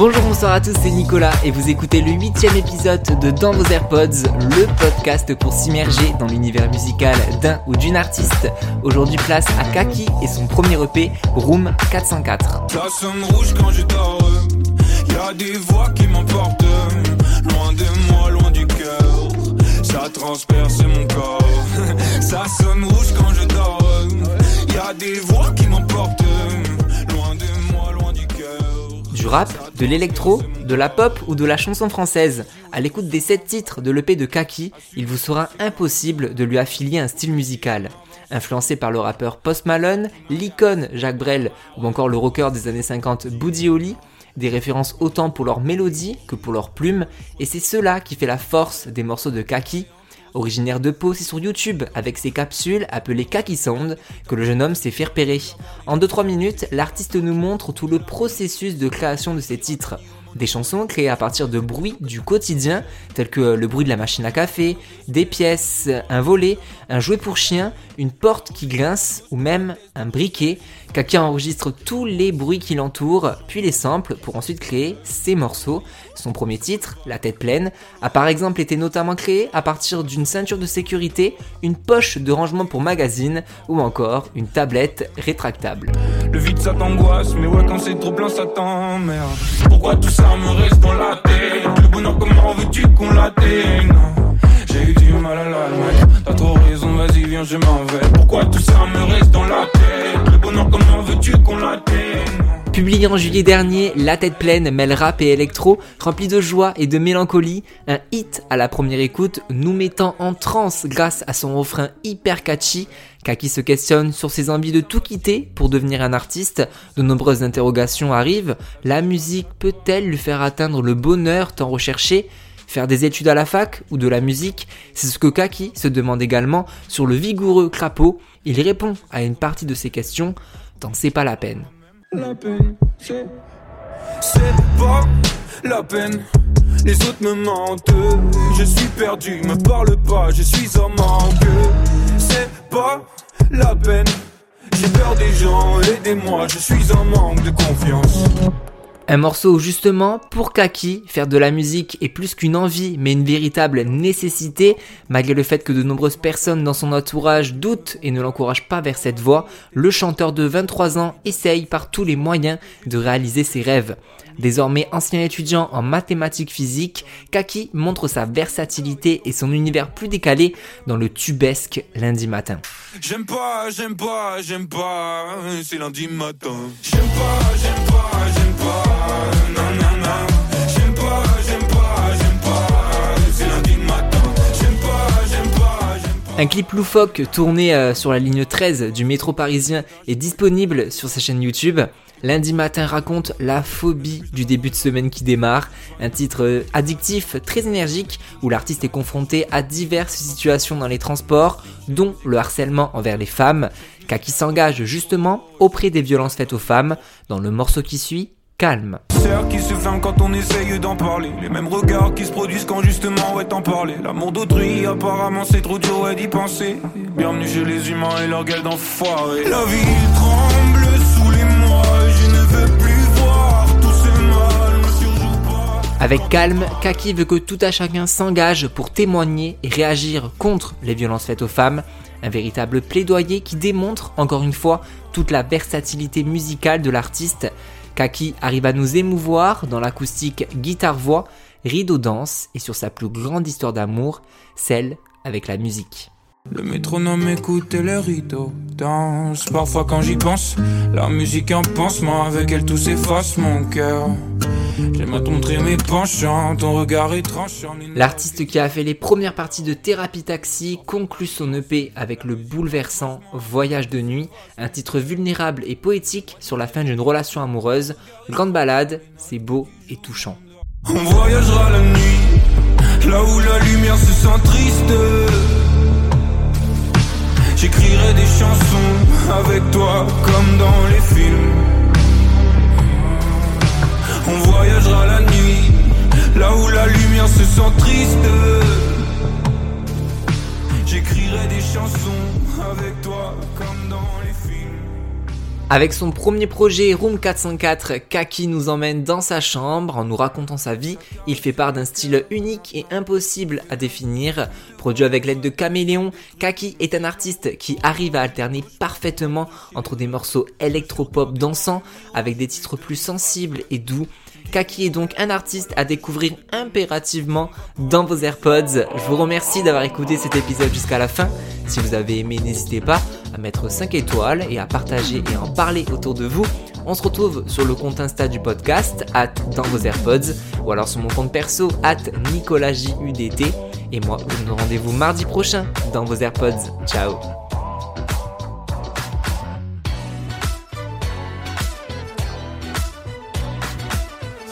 Bonjour, bonsoir à tous, c'est Nicolas et vous écoutez le huitième épisode de Dans vos AirPods, le podcast pour s'immerger dans l'univers musical d'un ou d'une artiste. Aujourd'hui, place à Kaki et son premier EP, Room 404. Ça sonne rouge quand je dors. Y a des voix qui m'emportent. Loin de moi, loin du cœur. Ça transperce Du rap, de l'électro, de la pop ou de la chanson française. À l'écoute des 7 titres de l'EP de Kaki, il vous sera impossible de lui affilier un style musical. Influencé par le rappeur Post Malone, l'icône Jacques Brel ou encore le rocker des années 50 Buddy Holly, des références autant pour leur mélodie que pour leur plume, et c'est cela qui fait la force des morceaux de Kaki. Originaire de Pau, c'est sur YouTube avec ses capsules appelées Kaki Sound que le jeune homme s'est fait repérer. En 2-3 minutes, l'artiste nous montre tout le processus de création de ses titres. Des chansons créées à partir de bruits du quotidien, tels que le bruit de la machine à café, des pièces, un volet, un jouet pour chien, une porte qui grince ou même un briquet. Kaki enregistre tous les bruits qui l'entourent, puis les samples pour ensuite créer ses morceaux. Son premier titre, La tête pleine, a par exemple été notamment créé à partir d'une ceinture de sécurité, une poche de rangement pour magazine ou encore une tablette rétractable. Le vide ça t'angoisse, mais ouais, quand c'est trop plein, ça t'emmerde. Pourquoi tout ça Publié en juillet dernier, La tête pleine mêle rap et électro, rempli de joie et de mélancolie, un hit à la première écoute, nous mettant en transe grâce à son refrain hyper catchy. Kaki se questionne sur ses envies de tout quitter pour devenir un artiste. De nombreuses interrogations arrivent. La musique peut-elle lui faire atteindre le bonheur tant recherché? Faire des études à la fac ou de la musique? C'est ce que Kaki se demande également sur le vigoureux crapaud. Il répond à une partie de ces questions dans C'est pas la peine. La peine. C'est pas la peine. Les autres me mentent. Je suis perdu, me parle pas, je suis en manque. C'est pas la peine. J'ai peur des gens, aidez-moi, je suis en manque de confiance. Un morceau justement, pour Kaki, faire de la musique est plus qu'une envie, mais une véritable nécessité, malgré le fait que de nombreuses personnes dans son entourage doutent et ne l'encouragent pas vers cette voie, le chanteur de 23 ans essaye par tous les moyens de réaliser ses rêves. Désormais ancien étudiant en mathématiques physiques, Kaki montre sa versatilité et son univers plus décalé dans le tubesque lundi matin. J'aime pas, j'aime pas, j'aime pas, c'est lundi matin. Un clip loufoque tourné euh, sur la ligne 13 du métro parisien est disponible sur sa chaîne YouTube. Lundi matin raconte la phobie du début de semaine qui démarre, un titre euh, addictif très énergique où l'artiste est confronté à diverses situations dans les transports, dont le harcèlement envers les femmes, Kaki s'engage justement auprès des violences faites aux femmes. Dans le morceau qui suit, Calme. Cercle qui se ferme quand on essaye d'en parler. Les mêmes regards qui se produisent quand justement ouais t'en parler. L'amour d'autrui, apparemment c'est trop dur ouais d'y penser. Bienvenue chez les humains et leur gueule d'enfoiré. La ville tremble sous les mois. Je ne veux plus voir tout ce mal. Ne surjoue pas. Avec calme, Kaki veut que tout à chacun s'engage pour témoigner et réagir contre les violences faites aux femmes. Un véritable plaidoyer qui démontre, encore une fois, toute la versatilité musicale de l'artiste. Kaki arrive à nous émouvoir dans l'acoustique guitare-voix, rideau danse et sur sa plus grande histoire d'amour, celle avec la musique. Le métronome écoute et le rideau danse. Parfois quand j'y pense, la musique un pansement. Avec elle tout s'efface mon cœur. J'aime à te montrer mes penchants, ton regard est tranchant. L'artiste qui a fait les premières parties de Thérapie Taxi conclut son EP avec le bouleversant Voyage de nuit, un titre vulnérable et poétique sur la fin d'une relation amoureuse. Grande balade, c'est beau et touchant. On voyagera la nuit, là où la lumière se sent triste. J'écrirai des chansons avec toi comme dans les films. Avec. Avec son premier projet Room 404, Kaki nous emmène dans sa chambre en nous racontant sa vie. Il fait part d'un style unique et impossible à définir. Produit avec l'aide de Caméléon, Kaki est un artiste qui arrive à alterner parfaitement entre des morceaux électropop dansants avec des titres plus sensibles et doux Kaki est donc un artiste à découvrir impérativement dans vos AirPods. Je vous remercie d'avoir écouté cet épisode jusqu'à la fin. Si vous avez aimé, n'hésitez pas à mettre 5 étoiles et à partager et en parler autour de vous. On se retrouve sur le compte Insta du podcast, dans vos AirPods, ou alors sur mon compte perso, at NicolasJUDT. Et moi, je vous donne rendez-vous mardi prochain dans vos AirPods. Ciao